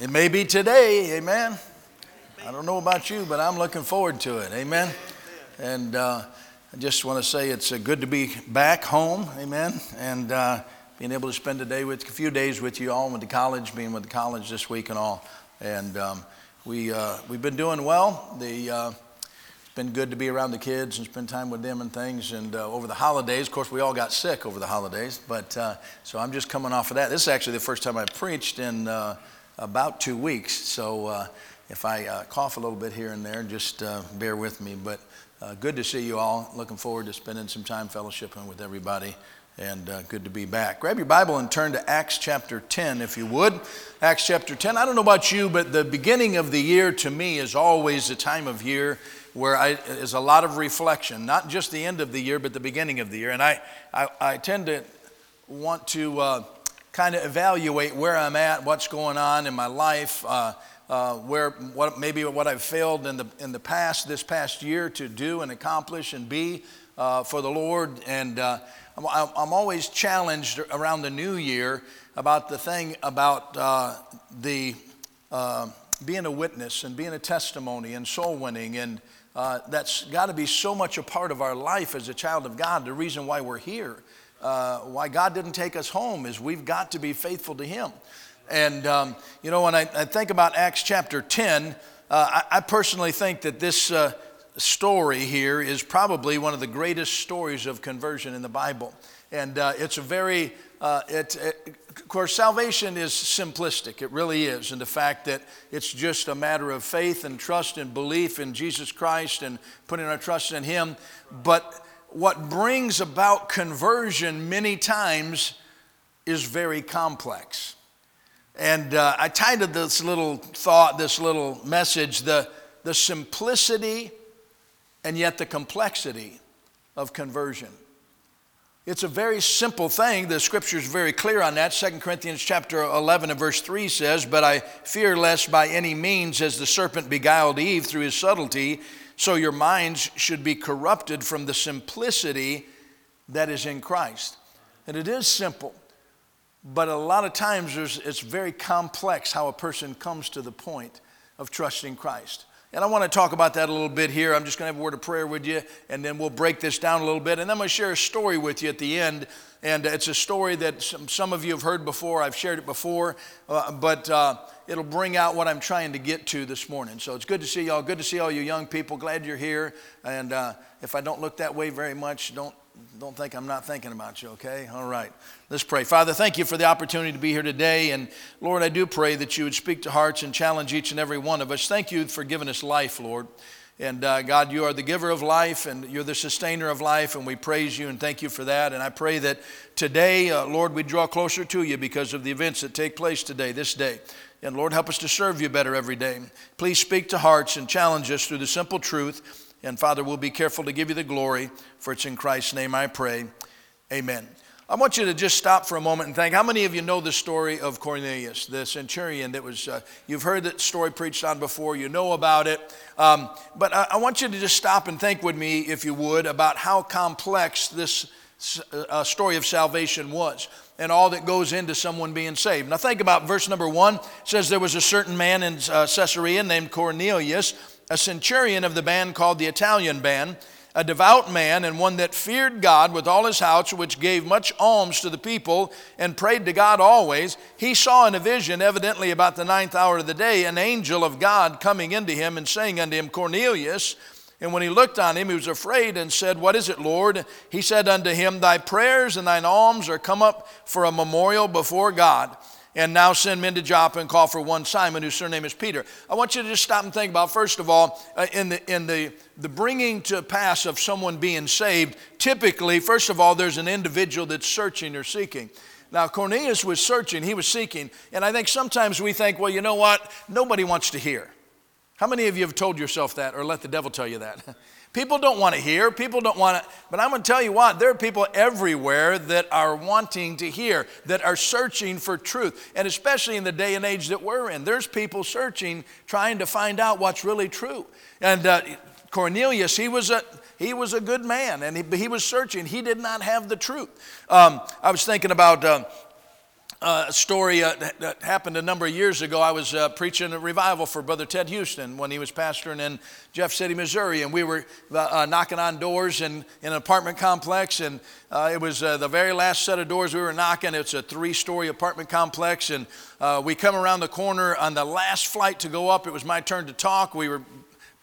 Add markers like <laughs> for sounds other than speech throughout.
It may be today, amen. I don't know about you, but I'm looking forward to it, amen. And uh, I just want to say it's uh, good to be back home, amen, and uh, being able to spend a day with a few days with you all, with the college, being with the college this week and all. And um, we uh, we've been doing well. The uh, it's been good to be around the kids and spend time with them and things. And uh, over the holidays, of course, we all got sick over the holidays, but so I'm just coming off of that. This is actually the first time I've preached in about two weeks. So uh, if I uh, cough a little bit here and there, just uh, bear with me. But uh, good to see you all. Looking forward to spending some time fellowshipping with everybody. And uh, good to be back. Grab your Bible and turn to Acts chapter 10, if you would. Acts chapter 10. I don't know about you, but the beginning of the year to me is always a time of year where I, is a lot of reflection, not just the end of the year, but the beginning of the year. And I, I, I tend to want to uh, kind of evaluate where I'm at, what's going on in my life, uh, uh, where what, maybe what I've failed in the, in the past, this past year to do and accomplish and be uh, for the Lord. And uh, I'm, I'm, always challenged around the new year about the thing about uh, the uh, being a witness and being a testimony and soul winning. And that's got to be so much a part of our life as a child of God, the reason why we're here uh, why God didn't take us home is we've got to be faithful to Him. And, um, you know, when I, I, think about Acts chapter 10, uh, I, I, personally think that this uh, story here is probably one of the greatest stories of conversion in the Bible. And uh, it's a very, uh, it, it, of course, salvation is simplistic. It really is. And the fact that it's just a matter of faith and trust and belief in Jesus Christ and putting our trust in Him. But what brings about conversion many times is very complex. And uh, I titled this little thought, this little message, the, the simplicity and yet the complexity of conversion. It's a very simple thing. The scripture is very clear on that. 2 Corinthians chapter 11 and verse 3 says, But I fear lest by any means, as the serpent beguiled Eve through his subtlety, so your minds should be corrupted from the simplicity that is in Christ. And it is simple, but a lot of times it's very complex how a person comes to the point of trusting Christ. And I want to talk about that a little bit here. I'm just going to have a word of prayer with you, and then we'll break this down a little bit. And then I'm going to share a story with you at the end. And it's a story that some, some of you have heard before. I've shared it before, uh, but uh, it'll bring out what I'm trying to get to this morning. So it's good to see y'all. Good to see all you young people. Glad you're here. And uh, if I don't look that way very much, don't don't think I'm not thinking about you, okay? All right. Let's pray. Father, thank you for the opportunity to be here today. And Lord, I do pray that you would speak to hearts and challenge each and every one of us. Thank you for giving us life, Lord. And uh, God, you are the giver of life and you're the sustainer of life, and we praise you and thank you for that. And I pray that today, uh, Lord, we draw closer to you because of the events that take place today, this day. And Lord, help us to serve you better every day. Please speak to hearts and challenge us through the simple truth and Father, we'll be careful to give you the glory, for it's in Christ's name I pray. Amen. I want you to just stop for a moment and think how many of you know the story of Cornelius, the centurion that was, uh, you've heard that story preached on before, you know about it. Um, but I, I, want you to just stop and think with me, if you would, about how complex this uh, story of salvation was and all that goes into someone being saved. Now, think about verse number one. It says there was a certain man in uh, Caesarea named Cornelius a centurion of the band called the Italian band, a devout man and one that feared God with all his house, which gave much alms to the people and prayed to God always, he saw in a vision, evidently about the ninth hour of the day, an angel of God coming into him and saying unto him, Cornelius. And when he looked on him, he was afraid and said, What is it, Lord? He said unto him, Thy prayers and thine alms are come up for a memorial before God and now send men to Joppa and call for one Simon, whose surname is Peter. I want you to just stop and think about, first of all, uh, in, the, in the, the bringing to pass of someone being saved, typically, first of all, there's an individual that's searching or seeking. Now, Cornelius was searching, he was seeking, and I think sometimes we think, well, you know what? Nobody wants to hear. How many of you have told yourself that or let the devil tell you that? <laughs> People don't want to hear, people don't want to, but I'm going to tell you what, there are people everywhere that are wanting to hear, that are searching for truth. And especially in the day and age that we're in, there's people searching, trying to find out what's really true. And uh, Cornelius, he was a, he was a good man and he, he was searching. He did not have the truth. Um, I was thinking about. Uh, uh, story uh, that happened a number of years ago. I was uh, preaching a revival for Brother Ted Houston when he was pastoring in Jeff City, Missouri, and we were uh, uh, knocking on doors in, in, an apartment complex, and uh, it was the very last set of doors we were knocking. It's a three-story apartment complex, and we come around the corner on the last flight to go up. It was my turn to talk. We were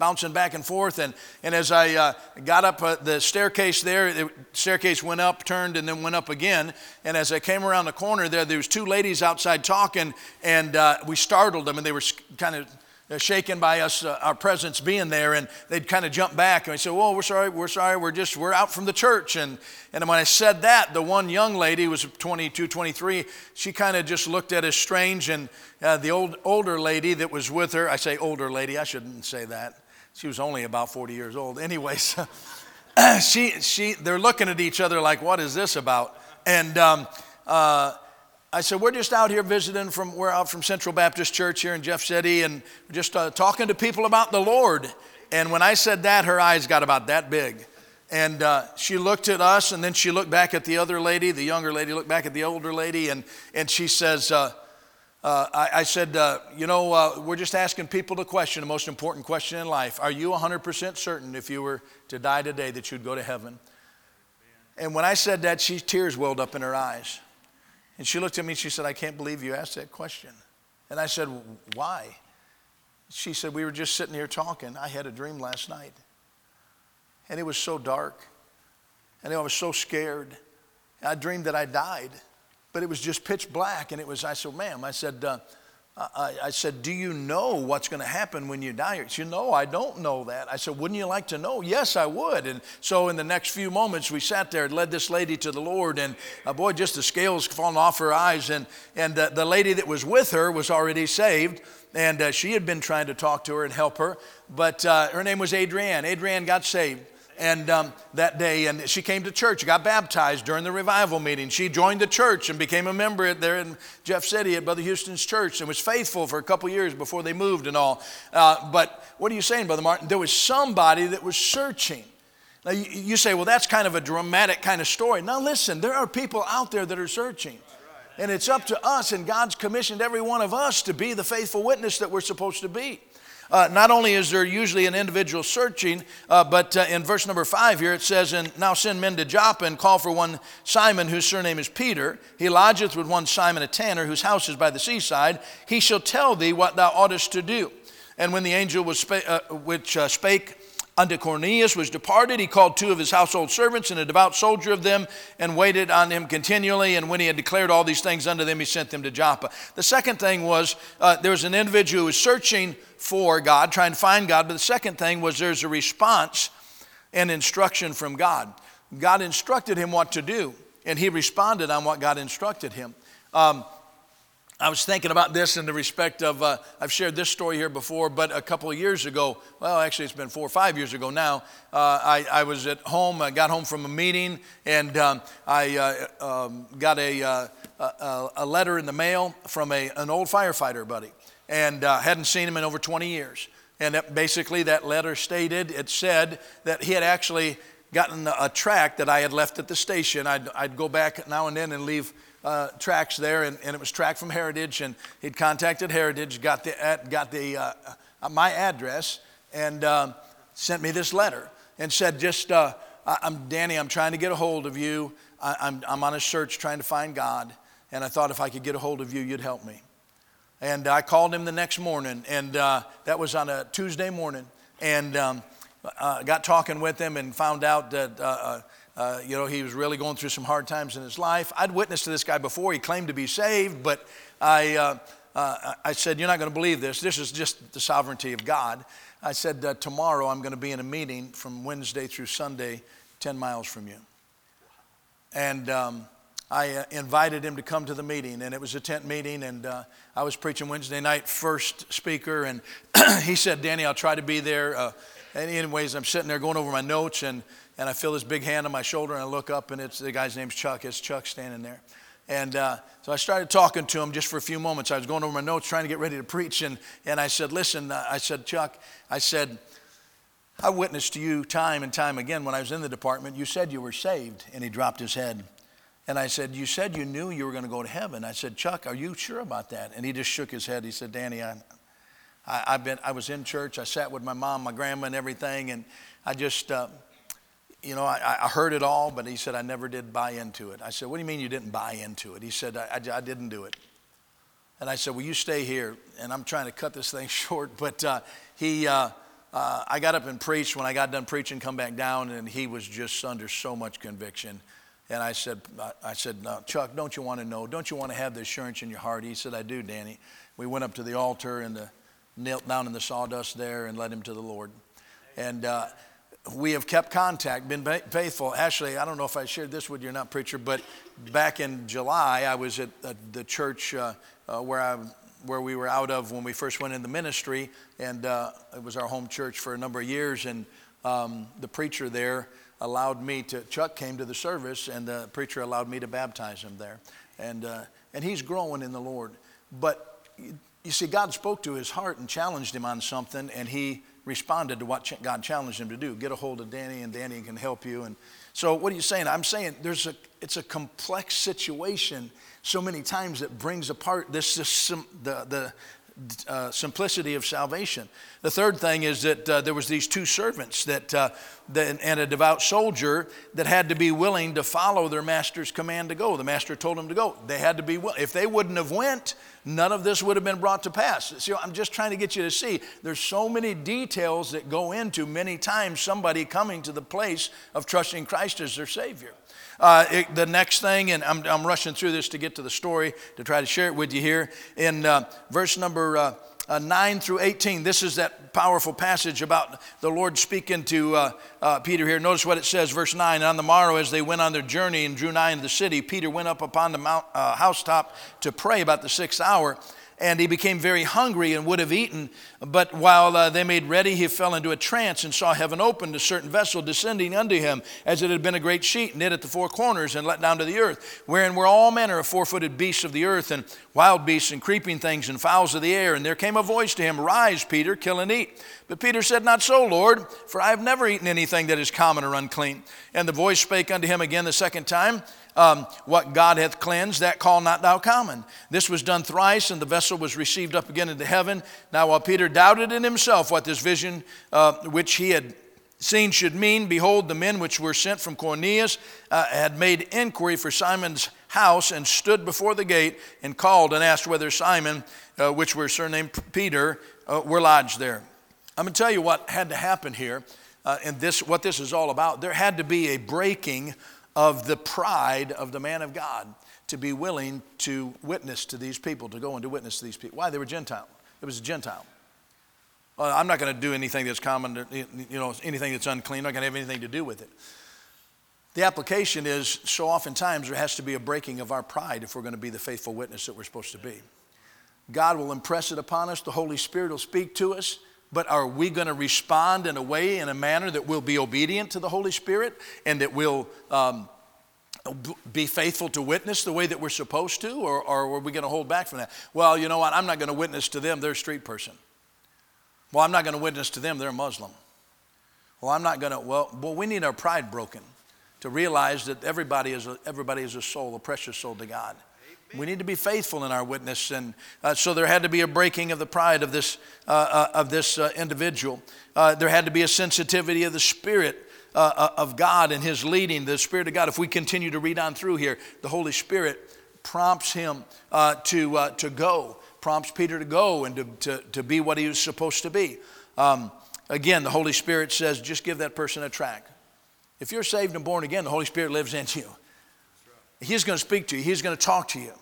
bouncing back and forth. And, and as I uh, got up uh, the staircase there, the staircase went up, turned, and then went up again. And as I came around the corner there, there was two ladies outside talking, and uh, we startled them, and they were kind of uh, shaken by us, uh, our presence being there, and they'd kind of jump back and I said, "Whoa, we're sorry, we're sorry, we're just we're out from the church." And and when I said that, the one young lady was 22, 23. She kind of just looked at us strange, and uh, the old older lady that was with her, I say older lady, I shouldn't say that. She was only about 40 years old. Anyways, <laughs> she, she, they're looking at each other like, what is this about? And um, uh, I said, we're just out here visiting from, we're out from Central Baptist Church here in Jeff City and just uh, talking to people about the Lord. And when I said that, her eyes got about that big. And uh, she looked at us and then she looked back at the other lady, the younger lady looked back at the older lady, and, and she says, uh, uh, I, I, said, uh, you know, uh, we're just asking people the question, the most important question in life. Are you 100% certain if you were to die today that you'd go to heaven? And when I said that, she tears welled up in her eyes. And she looked at me and she said, I can't believe you asked that question. And I said, Why? She said, We were just sitting here talking. I had a dream last night. And it was so dark. And I was so scared. I dreamed that I died but it was just pitch black. And it was, I said, ma'am, I said, uh, I, I, said, do you know what's going to happen when you die? She said, no, I don't know that. I said, wouldn't you like to know? Yes, I would. And so in the next few moments, we sat there and led this lady to the Lord. And uh, boy, just the scales falling off her eyes. And, and uh, the lady that was with her was already saved. And uh, she had been trying to talk to her and help her. But uh, her name was Adrienne. Adrienne got saved and um, that day and she came to church got baptized during the revival meeting. She joined the church and became a member there in jeff city at brother houston's church and was faithful for a couple years before they moved and all. Uh, but what are you saying brother martin? There was somebody that was searching. Now you, you say well that's kind of a dramatic kind of story. Now listen there are people out there that are searching. And it's up to us and god's commissioned every one of us to be the faithful witness that we're supposed to be uh, not only is there usually an individual searching, uh, but uh, in verse number five here it says, And now send men to Joppa and call for one Simon, whose surname is Peter. He lodgeth with one Simon a tanner, whose house is by the seaside. He shall tell thee what thou oughtest to do. And when the angel was uh, which uh, spake unto Cornelius was departed, he called two of his household servants and a devout soldier of them and waited on him continually. And when he had declared all these things unto them, he sent them to Joppa. The second thing was uh, there was an individual who was searching for God, trying to find God. But the second thing was there's a response and instruction from God. God instructed him what to do, and he responded on what God instructed him. Um, I was thinking about this in the respect of, uh, I've shared this story here before, but a couple of years ago, well, actually, it's been four or five years ago now, uh, I, I, was at home, I got home from a meeting, and um, I uh, um, got a, uh, a, letter in the mail from a, an old firefighter buddy, and uh, hadn't seen him in over 20 years. And that basically, that letter stated, it said that he had actually gotten a tract that I had left at the station. I'd, I'd go back now and then and leave uh, tracts there, and, and, it was tract from Heritage, and he'd contacted Heritage, got the, got the uh, uh, my address, and um, sent me this letter and said, just, uh, I'm Danny, I'm trying to get a hold of you. I, I'm, I'm on a search trying to find God, and I thought if I could get a hold of you, you'd help me. And I called him the next morning, and uh, that was on a Tuesday morning, and um, got talking with him and found out that uh, you know, he was really going through some hard times in his life. I'd witnessed to this guy before. He claimed to be saved, but I, uh, uh, I said, You're not going to believe this. This is just the sovereignty of God. I said, uh, Tomorrow I'm going to be in a meeting from Wednesday through Sunday, 10 miles from you. And um, I uh, invited him to come to the meeting, and it was a tent meeting, and uh, I was preaching Wednesday night, first speaker, and <clears throat> he said, Danny, I'll try to be there. And anyways, I'm sitting there going over my notes, and and I feel this big hand on my shoulder, and I look up, and it's the guy's name's Chuck. It's Chuck standing there. And uh, so I started talking to him just for a few moments. I was going over my notes, trying to get ready to preach, and, and I said, Listen, uh, I said, Chuck, I said, I witnessed to you time and time again when I was in the department. You said you were saved. And he dropped his head. And I said, You said you knew you were going to go to heaven. I said, Chuck, are you sure about that? And he just shook his head. He said, Danny, I, I, have been, I was in church. I sat with my mom, my grandma, and everything. And I just, uh, you know, I, I, heard it all, but he said, I never did buy into it. I said, What do you mean you didn't buy into it? He said, I, I, I didn't do it. And I said, Well, you stay here. And I'm trying to cut this thing <laughs> short, but uh, he, uh, uh, I got up and preached. When I got done preaching, come back down, and he was just under so much conviction. And I said, I said, no, Chuck, don't you want to know? Don't you want to have the assurance in your heart? He said, I do, Danny. We went up to the altar and the, knelt down in the sawdust there and led him to the Lord. And uh, we have kept contact, been faithful. Actually, I don't know if I shared this with you or not, preacher, but back in July, I was at the church uh, uh, where I where we were out of when we first went in the ministry, and uh, it was our home church for a number of years. And um, the preacher there allowed me to, Chuck came to the service, and the preacher allowed me to baptize him there. And, uh, and he's growing in the Lord. But you see, God spoke to his heart and challenged him on something, and he responded to what God challenged him to do. Get a hold of Danny, and Danny can help you. And so, what are you saying? I'm saying there's a, it's a complex situation so many times that brings apart this, this the, the uh, simplicity of salvation. The third thing is that uh, there was these two servants that, uh, that, and a devout soldier that had to be willing to follow their master's command to go. The master told them to go. They had to be willing. If they wouldn't have went, none of this would have been brought to pass. See, I'm just trying to get you to see there's so many details that go into many times somebody coming to the place of trusting Christ as their Savior. Uh, it, the next thing, and I'm, I'm, rushing through this to get to the story to try to share it with you here. In uh, verse number uh, uh 9 through 18, this is that powerful passage about the Lord speaking to uh, uh, Peter here. Notice what it says, verse 9. And on the morrow, as they went on their journey and drew nigh into the city, Peter went up upon the mount, housetop to pray about the sixth hour and he became very hungry and would have eaten. But while uh, they made ready, he fell into a trance and saw heaven opened, a certain vessel descending unto him, as it had been a great sheet knit at the four corners and let down to the earth, wherein were all manner of four footed beasts of the earth, and wild beasts, and creeping things, and fowls of the air. And there came a voice to him, Rise, Peter, kill and eat. But Peter said, Not so, Lord, for I have never eaten anything that is common or unclean. And the voice spake unto him again the second time, um, what God hath cleansed, that call not thou common. This was done thrice, and the vessel was received up again into heaven. Now, while Peter doubted in himself what this vision uh, which he had seen should mean, behold, the men which were sent from Cornelius uh, had made inquiry for Simon's house and stood before the gate and called and asked whether Simon, uh, which were surnamed Peter, uh, were lodged there. I'm going to tell you what had to happen here, uh, and this what this is all about. There had to be a breaking of the pride of the man of God to be willing to witness to these people, to go and to witness to these people. Why? They were Gentile. It was a Gentile. Well, I'm not going to do anything that's common, to, you know, anything that's unclean. I'm not going to have anything to do with it. The application is so oftentimes there has to be a breaking of our pride if we're going to be the faithful witness that we're supposed to be. God will impress it upon us, the Holy Spirit will speak to us, but are we going to respond in a way, in a manner that will be obedient to the Holy Spirit and that we'll um, be faithful to witness the way that we're supposed to? Or, or are we going to hold back from that? Well, you know what? I'm not going to witness to them. They're a street person. Well, I'm not going to witness to them. They're a Muslim. Well, I'm not going to. Well, well, we need our pride broken to realize that everybody is a, everybody is a soul, a precious soul to God. We need to be faithful in our witness. And uh, so there had to be a breaking of the pride of this, uh, uh, of this uh, individual. Uh, there had to be a sensitivity of the Spirit uh, of God and His leading, the Spirit of God. If we continue to read on through here, the Holy Spirit prompts him to, to go, prompts Peter to go and to, to, to be what he was supposed to be. Um, again, the Holy Spirit says, just give that person a tract. If you're saved and born again, the Holy Spirit lives in you. He's going to speak to you, He's going to talk to you.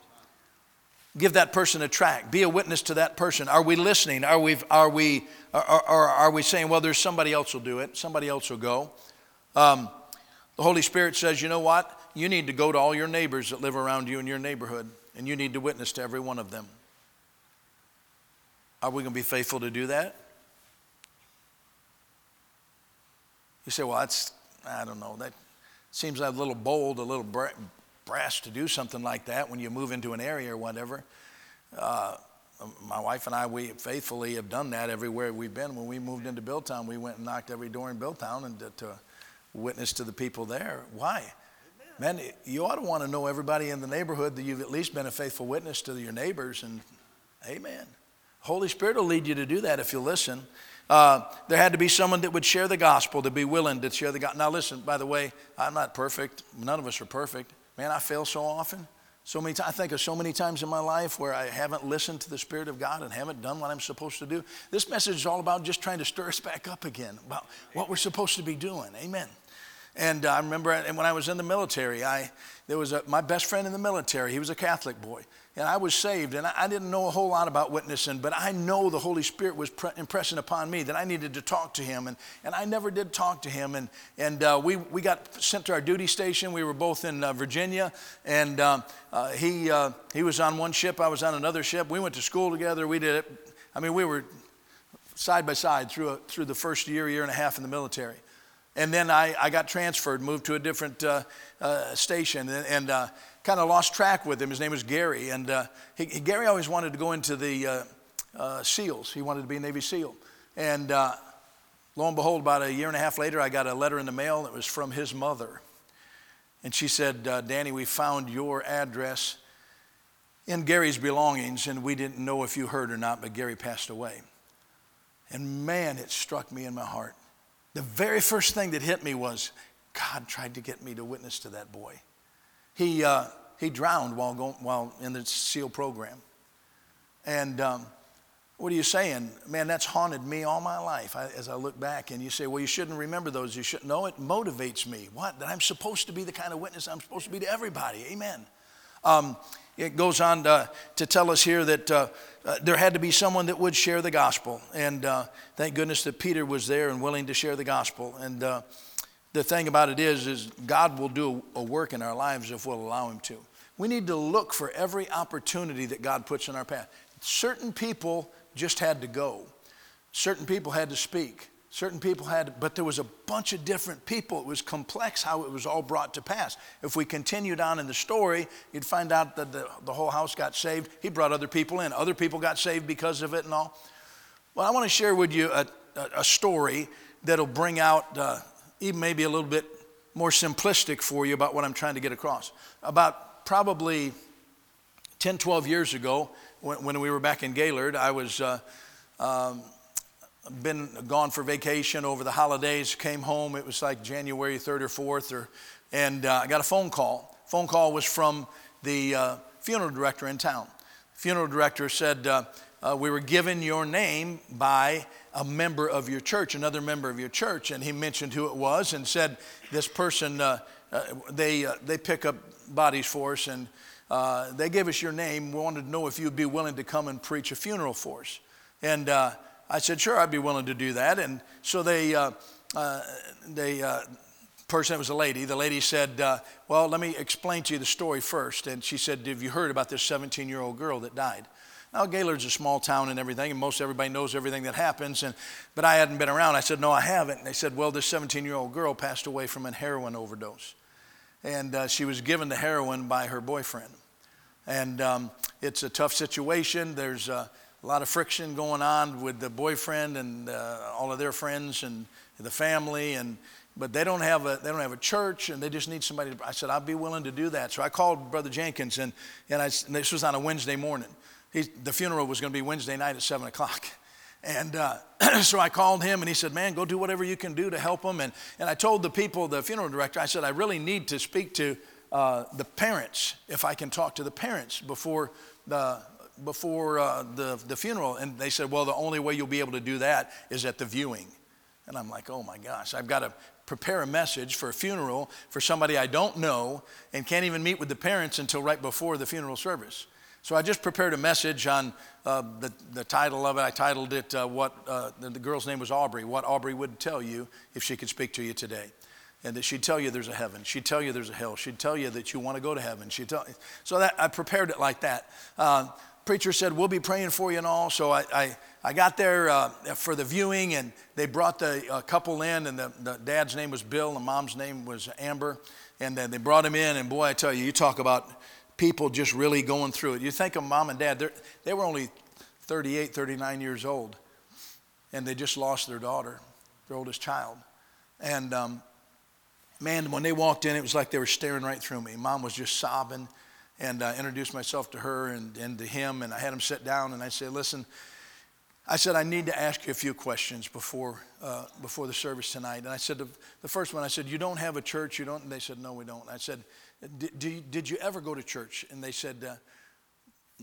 Give that person a tract. Be a witness to that person. Are we listening? Are we, are we, or, are we saying, well, there's somebody else will do it, somebody else will go? Um, the Holy Spirit says, you know what? You need to go to all your neighbors that live around you in your neighborhood, and you need to witness to every one of them. Are we going to be faithful to do that? You say, well, that's, I don't know, that seems a little bold, a little brass to do something like that when you move into an area or whatever. Uh, my wife and I, we faithfully have done that everywhere we've been. When we moved into Billtown, we went and knocked every door in Billtown and to, to witness to the people there. Why? man, you ought to want to know everybody in the neighborhood that you've at least been a faithful witness to your neighbors. And amen. Holy Spirit will lead you to do that if you listen. Uh, there had to be someone that would share the gospel, to be willing to share the gospel. Now, listen, by the way, I'm not perfect. None of us are perfect. Man, I fail so often. So many times, I think of so many times in my life where I haven't listened to the Spirit of God and haven't done what I'm supposed to do. This message is all about just trying to stir us back up again, about what we're supposed to be doing. Amen. And I remember when I was in the military, I, there was a, my best friend in the military. He was a Catholic boy. And I was saved, and I, I didn't know a whole lot about witnessing, but I know the Holy Spirit was pre- impressing upon me that I needed to talk to him. And, and I never did talk to him. And, and uh, we, we got sent to our duty station. We were both in uh, Virginia, and um, uh, he, uh, he was on one ship, I was on another ship. We went to school together. We did it. I mean, we were side by side through, a, through the first year, year and a half in the military. And then I, I got transferred, moved to a different uh, uh, station, and, and uh, kind of lost track with him. His name was Gary. And uh, he, Gary always wanted to go into the uh, uh, SEALs, he wanted to be a Navy SEAL. And lo and behold, about a year and a half later, I got a letter in the mail that was from his mother. And she said, Danny, we found your address in Gary's belongings, and we didn't know if you heard or not, but Gary passed away. And man, it struck me in my heart. The very first thing that hit me was God tried to get me to witness to that boy. He, uh, he drowned while, going, while in the SEAL program. And um, what are you saying? Man, that's haunted me all my life I, as I look back. And you say, well, you shouldn't remember those. You shouldn't know. It motivates me. What? That I'm supposed to be the kind of witness I'm supposed to be to everybody. Amen. Um, it goes on to, to, tell us here that uh, uh, there had to be someone that would share the gospel. And uh, thank goodness that Peter was there and willing to share the gospel. And uh, the thing about it is, is God will do a work in our lives if we'll allow Him to. We need to look for every opportunity that God puts in our path. Certain people just had to go. Certain people had to speak. Certain people had, but there was a bunch of different people. It was complex how it was all brought to pass. If we continued on in the story, you'd find out that the, the whole house got saved. He brought other people in. Other people got saved because of it and all. Well, I want to share with you a, a, a story that'll bring out uh, even maybe a little bit more simplistic for you about what I'm trying to get across. About probably 10, 12 years ago, when, when we were back in Gaylord, I was uh, um, been gone for vacation over the holidays, came home. It was like January 3rd or 4th, or, and uh, I got a phone call. Phone call was from the uh, funeral director in town. Funeral director said, uh, uh We were given your name by a member of your church, another member of your church. And he mentioned who it was and said, This person, uh, uh, they, they pick up bodies for us, and they gave us your name. We wanted to know if you'd be willing to come and preach a funeral for us. And I said, sure, I'd be willing to do that. And so they, uh, uh, uh, person, it was a lady, the lady said, uh, well, let me explain to you the story first. And she said, have you heard about this 17 year old girl that died? Now, Gaylord's a small town and everything, and most everybody knows everything that happens. And, but I hadn't been around. I said, no, I haven't. And they said, well, this 17 year old girl passed away from a heroin overdose. And uh, she was given the heroin by her boyfriend. And um, it's a tough situation. There's uh, a lot of friction going on with the boyfriend and uh, all of their friends and the family and but they don't have a they don't have a church and they just need somebody to, i said i'd be willing to do that. So i called brother jenkins and, and, I, and this was on a wednesday morning. He, the funeral was going to be wednesday night at 7 o'clock. <laughs> And uh, <clears throat> so I called him and he said, Man, go do whatever you can do to help them. And, and I told the people, the funeral director, I said, I really need to speak to uh, the parents, if I can talk to the parents before the, before uh, the, the funeral. And they said, well, the only way you'll be able to do that is at the viewing. And I'm like, oh my gosh, I've got to prepare a message for a funeral for somebody I don't know and can't even meet with the parents until right before the funeral service. So I just prepared a message on uh, the, the title of it. I titled it, uh, what, uh, the, the girl's name was Aubrey, What Aubrey Would Tell You If She Could Speak to You Today and that she'd tell you there's a heaven. She'd tell you there's a hell. She'd tell you that you want to go to heaven. She'd tell so that I prepared it like that. Uh, preacher said, We'll be praying for you and all. So I, I, I got there uh, for the viewing, and they brought the uh, couple in, and the, the dad's name was Bill, and the mom's name was Amber. And then they brought him in, and boy, I tell you, you talk about people just really going through it. You think of mom and dad, they were only 38, 39 years old, and they just lost their daughter, their oldest child. And um, man, when they walked in, it was like they were staring right through me. Mom was just sobbing. And I introduced myself to her and, and to him, and I had him sit down, and I said, Listen, I said, I need to ask you a few questions before, uh, before the service tonight. And I said, the, first one, I said, You don't have a church? You don't? And they said, No, we don't. I said, Did, you, ever go to church? And they said, uh,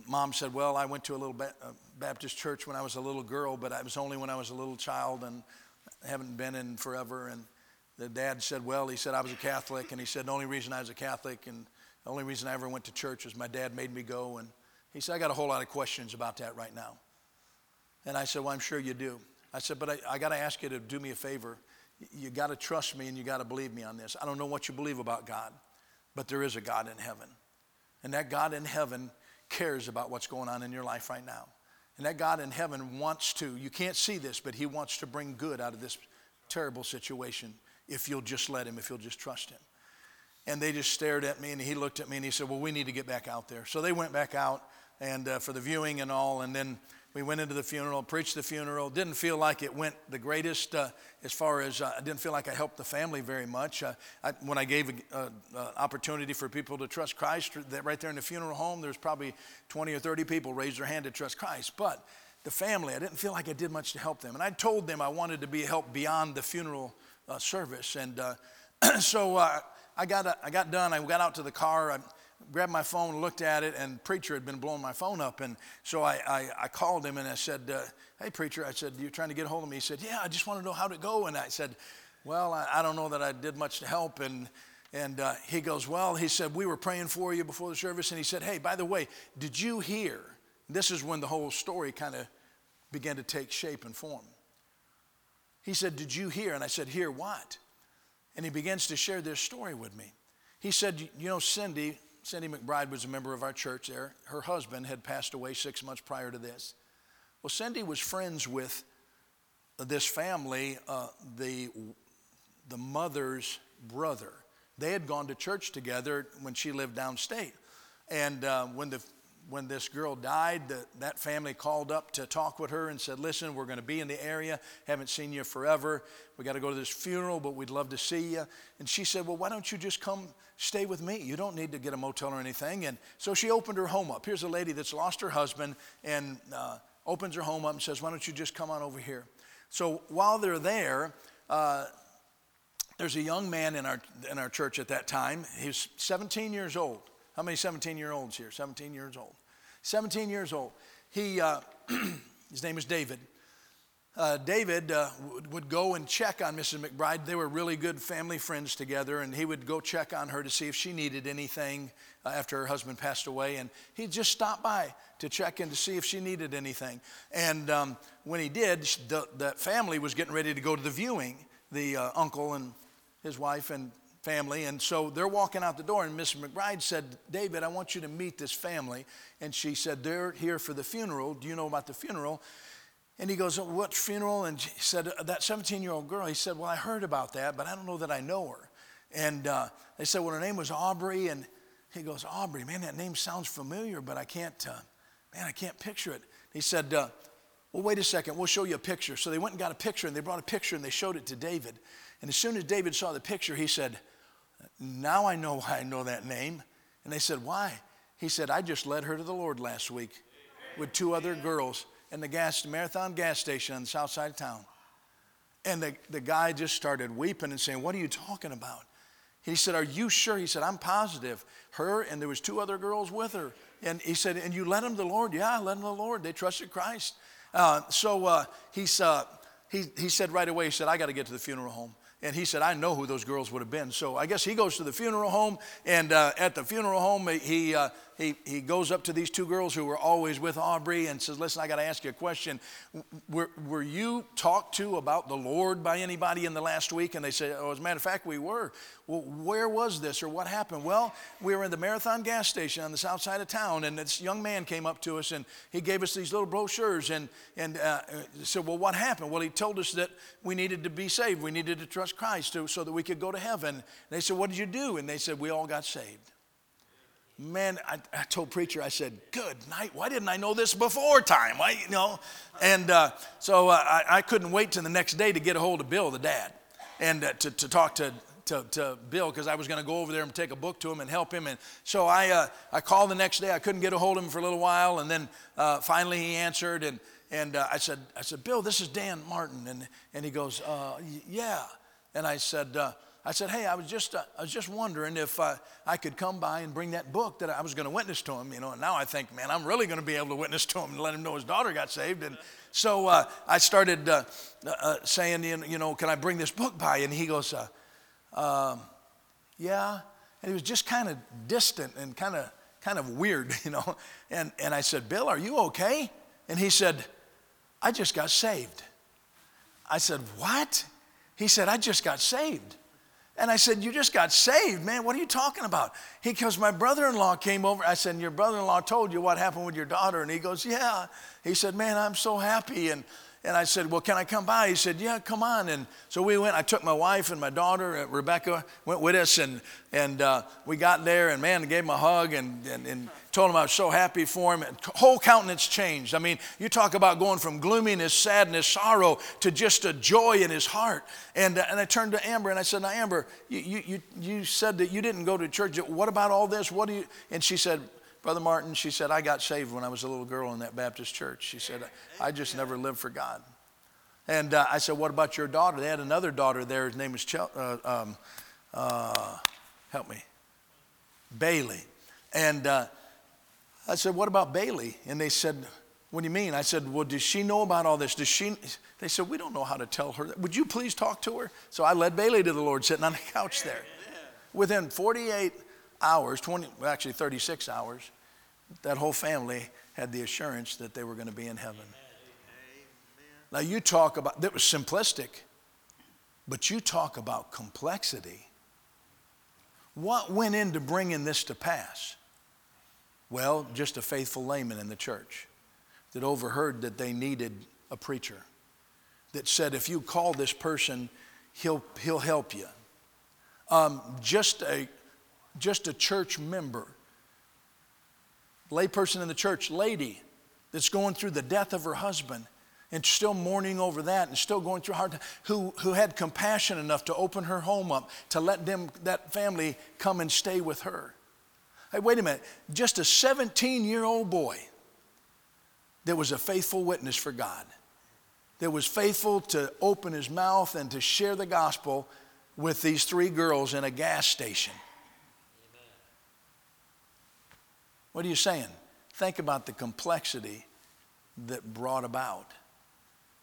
Mom said, Well, I went to a little ba- uh, Baptist church when I was a little girl, but it was only when I was a little child and haven't been in forever. And the dad said, Well, he said, I was a Catholic. And he said, The only reason I was a Catholic and the only reason I ever went to church was my dad made me go. And he said, I got a whole lot of questions about that right now. And I said, Well, I'm sure you do. I said, But I, I got to ask you to do me a favor. You got to trust me and you got to believe me on this. I don't know what you believe about God, but there is a God in heaven. And that God in heaven cares about what's going on in your life right now. And that God in heaven wants to, you can't see this, but He wants to bring good out of this terrible situation if you'll just let Him, if you'll just trust Him. And they just stared at me, and he looked at me and he said, Well, we need to get back out there. So they went back out and uh, for the viewing and all. And then we went into the funeral, preached the funeral. Didn't feel like it went the greatest uh, as far as uh, I didn't feel like I helped the family very much. Uh, I, when I gave an opportunity for people to trust Christ, that right there in the funeral home, there's probably 20 or 30 people raised their hand to trust Christ. But the family, I didn't feel like I did much to help them. And I told them I wanted to be helped beyond the funeral uh, service. And uh, <clears throat> so I got, I got done. I got out to the car. I grabbed my phone, looked at it, and preacher had been blowing my phone up. And so I, I, I called him and I said, uh, Hey, preacher, I said, You're trying to get a hold of me? He said, Yeah, I just want to know how to go. And I said, Well, I, I don't know that I did much to help. And, and uh, he goes, Well, he said, We were praying for you before the service. And he said, Hey, by the way, did you hear? This is when the whole story kind of began to take shape and form. He said, Did you hear? And I said, Hear what? And he begins to share this story with me. He said, You know, Cindy, Cindy McBride was a member of our church there. Her husband had passed away six months prior to this. Well, Cindy was friends with this family, uh, the, the mother's brother. They had gone to church together when she lived downstate. And uh, when the when this girl died, the, that family called up to talk with her and said, Listen, we're going to be in the area, haven't seen you forever. We got to go to this funeral, but we'd love to see you. And she said, Well, why don't you just come stay with me? You don't need to get a motel or anything. And so she opened her home up. Here's a lady that's lost her husband and uh, opens her home up and says, Why don't you just come on over here? So while they're there, uh, there's a young man in our, in our church at that time. He's 17 years old. How many 17 year olds here? 17 years old. 17 years old. He, uh, <clears throat> his name is David. Uh, David uh, would, go and check on Mrs. McBride. They were really good family friends together, and he would go check on her to see if she needed anything uh, after her husband passed away. And he'd just stop by to check in to see if she needed anything. And um, when he did, the, the, family was getting ready to go to the viewing, the uh, uncle and his wife and family. And so they're walking out the door, and Miss McBride said, David, I want you to meet this family. And she said, They're here for the funeral. Do you know about the funeral? And he goes, What funeral? And she said, That 17 year old girl. He said, Well, I heard about that, but I don't know that I know her. And uh, they said, Well, her name was Aubrey. And he goes, Aubrey, man, that name sounds familiar, but I can't, uh, man, I can't picture it. He said, uh, Well, wait a second, we'll show you a picture. So they went and got a picture, and they brought a picture and they showed it to David. And as soon as David saw the picture, he said, now I know why I know that name. And they said, Why? He said, I just led her to the Lord last week with two other girls in the gas marathon gas station on the south side of town. And the, the guy just started weeping and saying, What are you talking about? He said, Are you sure? He said, I'm positive. Her and there was two other girls with her. And he said, And you led them to the Lord? Yeah, I led them to the Lord. They trusted Christ. Uh, so uh, he's, uh, he, he said right away, he said, I got to get to the funeral home. And he said, I know who those girls would have been. So I guess he goes to the funeral home, and uh, at the funeral home, he, uh, he, he goes up to these two girls who were always with Aubrey and says, Listen, I got to ask you a question. Were, were you talked to about the Lord by anybody in the last week? And they said, Oh, as a matter of fact, we were. Well, where was this or what happened? Well, we were in the Marathon gas station on the south side of town, and this young man came up to us and he gave us these little brochures and, and uh, said, Well, what happened? Well, he told us that we needed to be saved. We needed to trust Christ to, so that we could go to heaven. And they said, What did you do? And they said, We all got saved. Man, I, I, told preacher, I said, "Good night. Why didn't I know this before time? Why, you know?" And uh, so uh, I, I, couldn't wait till the next day to get a hold of Bill, the dad, and uh, to, to talk to to, to Bill because I was going to go over there and take a book to him and help him. And so I, uh, I called the next day. I couldn't get a hold of him for a little while. And then uh, finally he answered. And, and uh, I, said, I said, Bill, this is Dan Martin. And, and he goes, Yeah. And I said, I said, hey, I was just, uh, I was just wondering if uh, I could come by and bring that book that I was going to witness to him, you know. And now I think, man, I'm really going to be able to witness to him and let him know his daughter got saved. And so uh, I started uh, uh, saying, you know, can I bring this book by? And he goes, uh, um, yeah. And he was just kind of distant and kind of, kind of weird, <laughs> you know. And, and I said, Bill, are you okay? And he said, I just got saved. I said, what? He said, I just got saved. And I said, You just got saved, man. What are you talking about? He goes, My brother in law came over. I said, Your brother in law told you what happened with your daughter. And he goes, Yeah. He said, Man, I'm so happy. And and I said, Well, can I come by? He said, Yeah, come on. And so we went. I took my wife and my daughter, Rebecca, went with us. And, and uh, we got there, and man, gave him a hug and, and, and told him I was so happy for him. And whole countenance changed. I mean, you talk about going from gloominess, sadness, sorrow to just a joy in his heart. And, uh, and I turned to Amber and I said, Now, Amber, you, you, you said that you didn't go to church. What about all this? What do you? And she said, Brother Martin, she said, I got saved when I was a little girl in that Baptist church. She said, I just never lived for God. And uh, I said, What about your daughter? They had another daughter there. His name was, Chel- uh, um, uh, help me, Bailey. And uh, I said, What about Bailey? And they said, What do you mean? I said, Well, does she know about all this? Does she? They said, We don't know how to tell her. That. Would you please talk to her? So I led Bailey to the Lord sitting on the <laughs> couch there. Within 48 hours, 20, well, actually 36 hours, that whole family had the assurance that they were going to be in heaven. Now, you talk about, that was simplistic, but you talk about complexity. What went into bringing this to pass? Well, just a faithful layman in the church that overheard that they needed a preacher, that said, if you call this person, he'll, he'll help you. Um, just, a, just a church member layperson in the church, lady that's going through the death of her husband and still mourning over that and still going through hard time, who, who had compassion enough to open her home up to let them, that family come and stay with her. Hey, wait a minute. Just a 17 year old boy that was a faithful witness for God, that was faithful to open his mouth and to share the gospel with these three girls in a gas station. What are you saying? Think about the complexity that brought about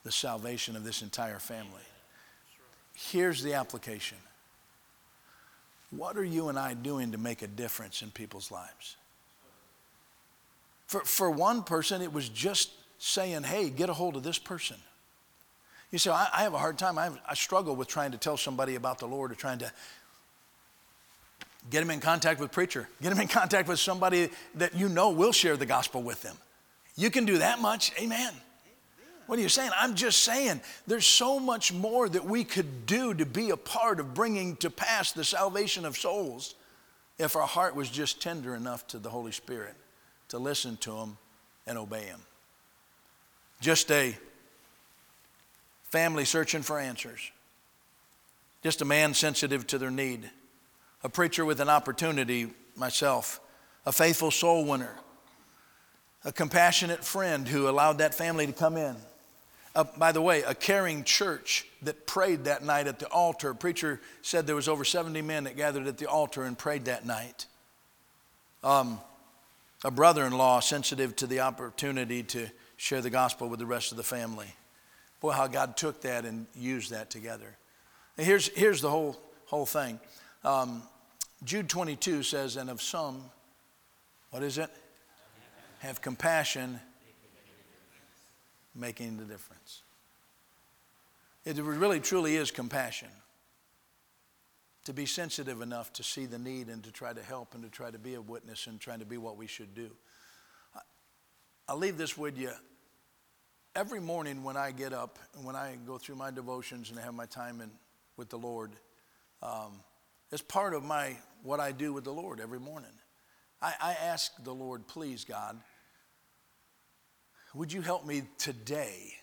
the salvation of this entire family. Here's the application What are you and I doing to make a difference in people's lives? For, for one person, it was just saying, hey, get a hold of this person. You say, I, I have a hard time. I, have, I struggle with trying to tell somebody about the Lord or trying to Get them in contact with preacher. Get them in contact with somebody that you know will share the gospel with them. You can do that much. Amen. What are you saying? I'm just saying there's so much more that we could do to be a part of bringing to pass the salvation of souls if our heart was just tender enough to the Holy Spirit to listen to Him and obey Him. Just a family searching for answers, just a man sensitive to their need a preacher with an opportunity, myself, a faithful soul winner, a compassionate friend who allowed that family to come in. Uh, by the way, a caring church that prayed that night at the altar. A preacher said there was over 70 men that gathered at the altar and prayed that night. Um, a brother-in-law sensitive to the opportunity to share the gospel with the rest of the family. Boy, how God took that and used that together. Here's, here's the whole, whole thing. Um, Jude 22 says, and of some, what is it? Have compassion, making the difference. It really truly is compassion. To be sensitive enough to see the need and to try to help and to try to be a witness and trying to be what we should do. I'll leave this with you. Every morning when I get up and when I go through my devotions and have my time in, with the Lord, um, it's part of my what I do with the Lord every morning. I, I ask the Lord, please, God, would you help me today,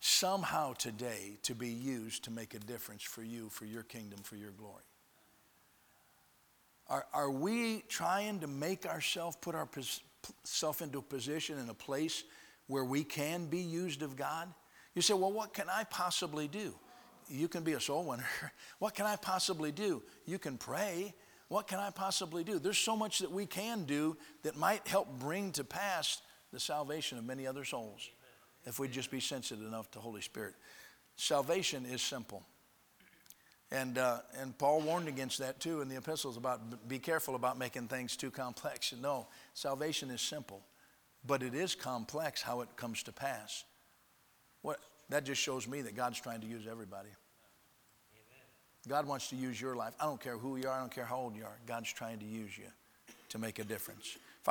somehow today, to be used to make a difference for you, for your kingdom, for your glory? Are, are we trying to make ourselves put ourselves into a position in a place where we can be used of God? You say, well, what can I possibly do? You can be a soul winner. <laughs> What can I possibly do? You can pray. What can I possibly do? There's so much that we can do that might help bring to pass the salvation of many other souls if we'd just be sensitive enough to Holy Spirit. Salvation is simple. And, uh, and Paul warned against that too in the epistles about be careful about making things too complex. No, salvation is simple, but it is complex how it comes to pass. What, that just shows me that God's trying to use everybody. God wants to use your life. I don't care who you are, I don't care how old you are. God's trying to use you to make a difference.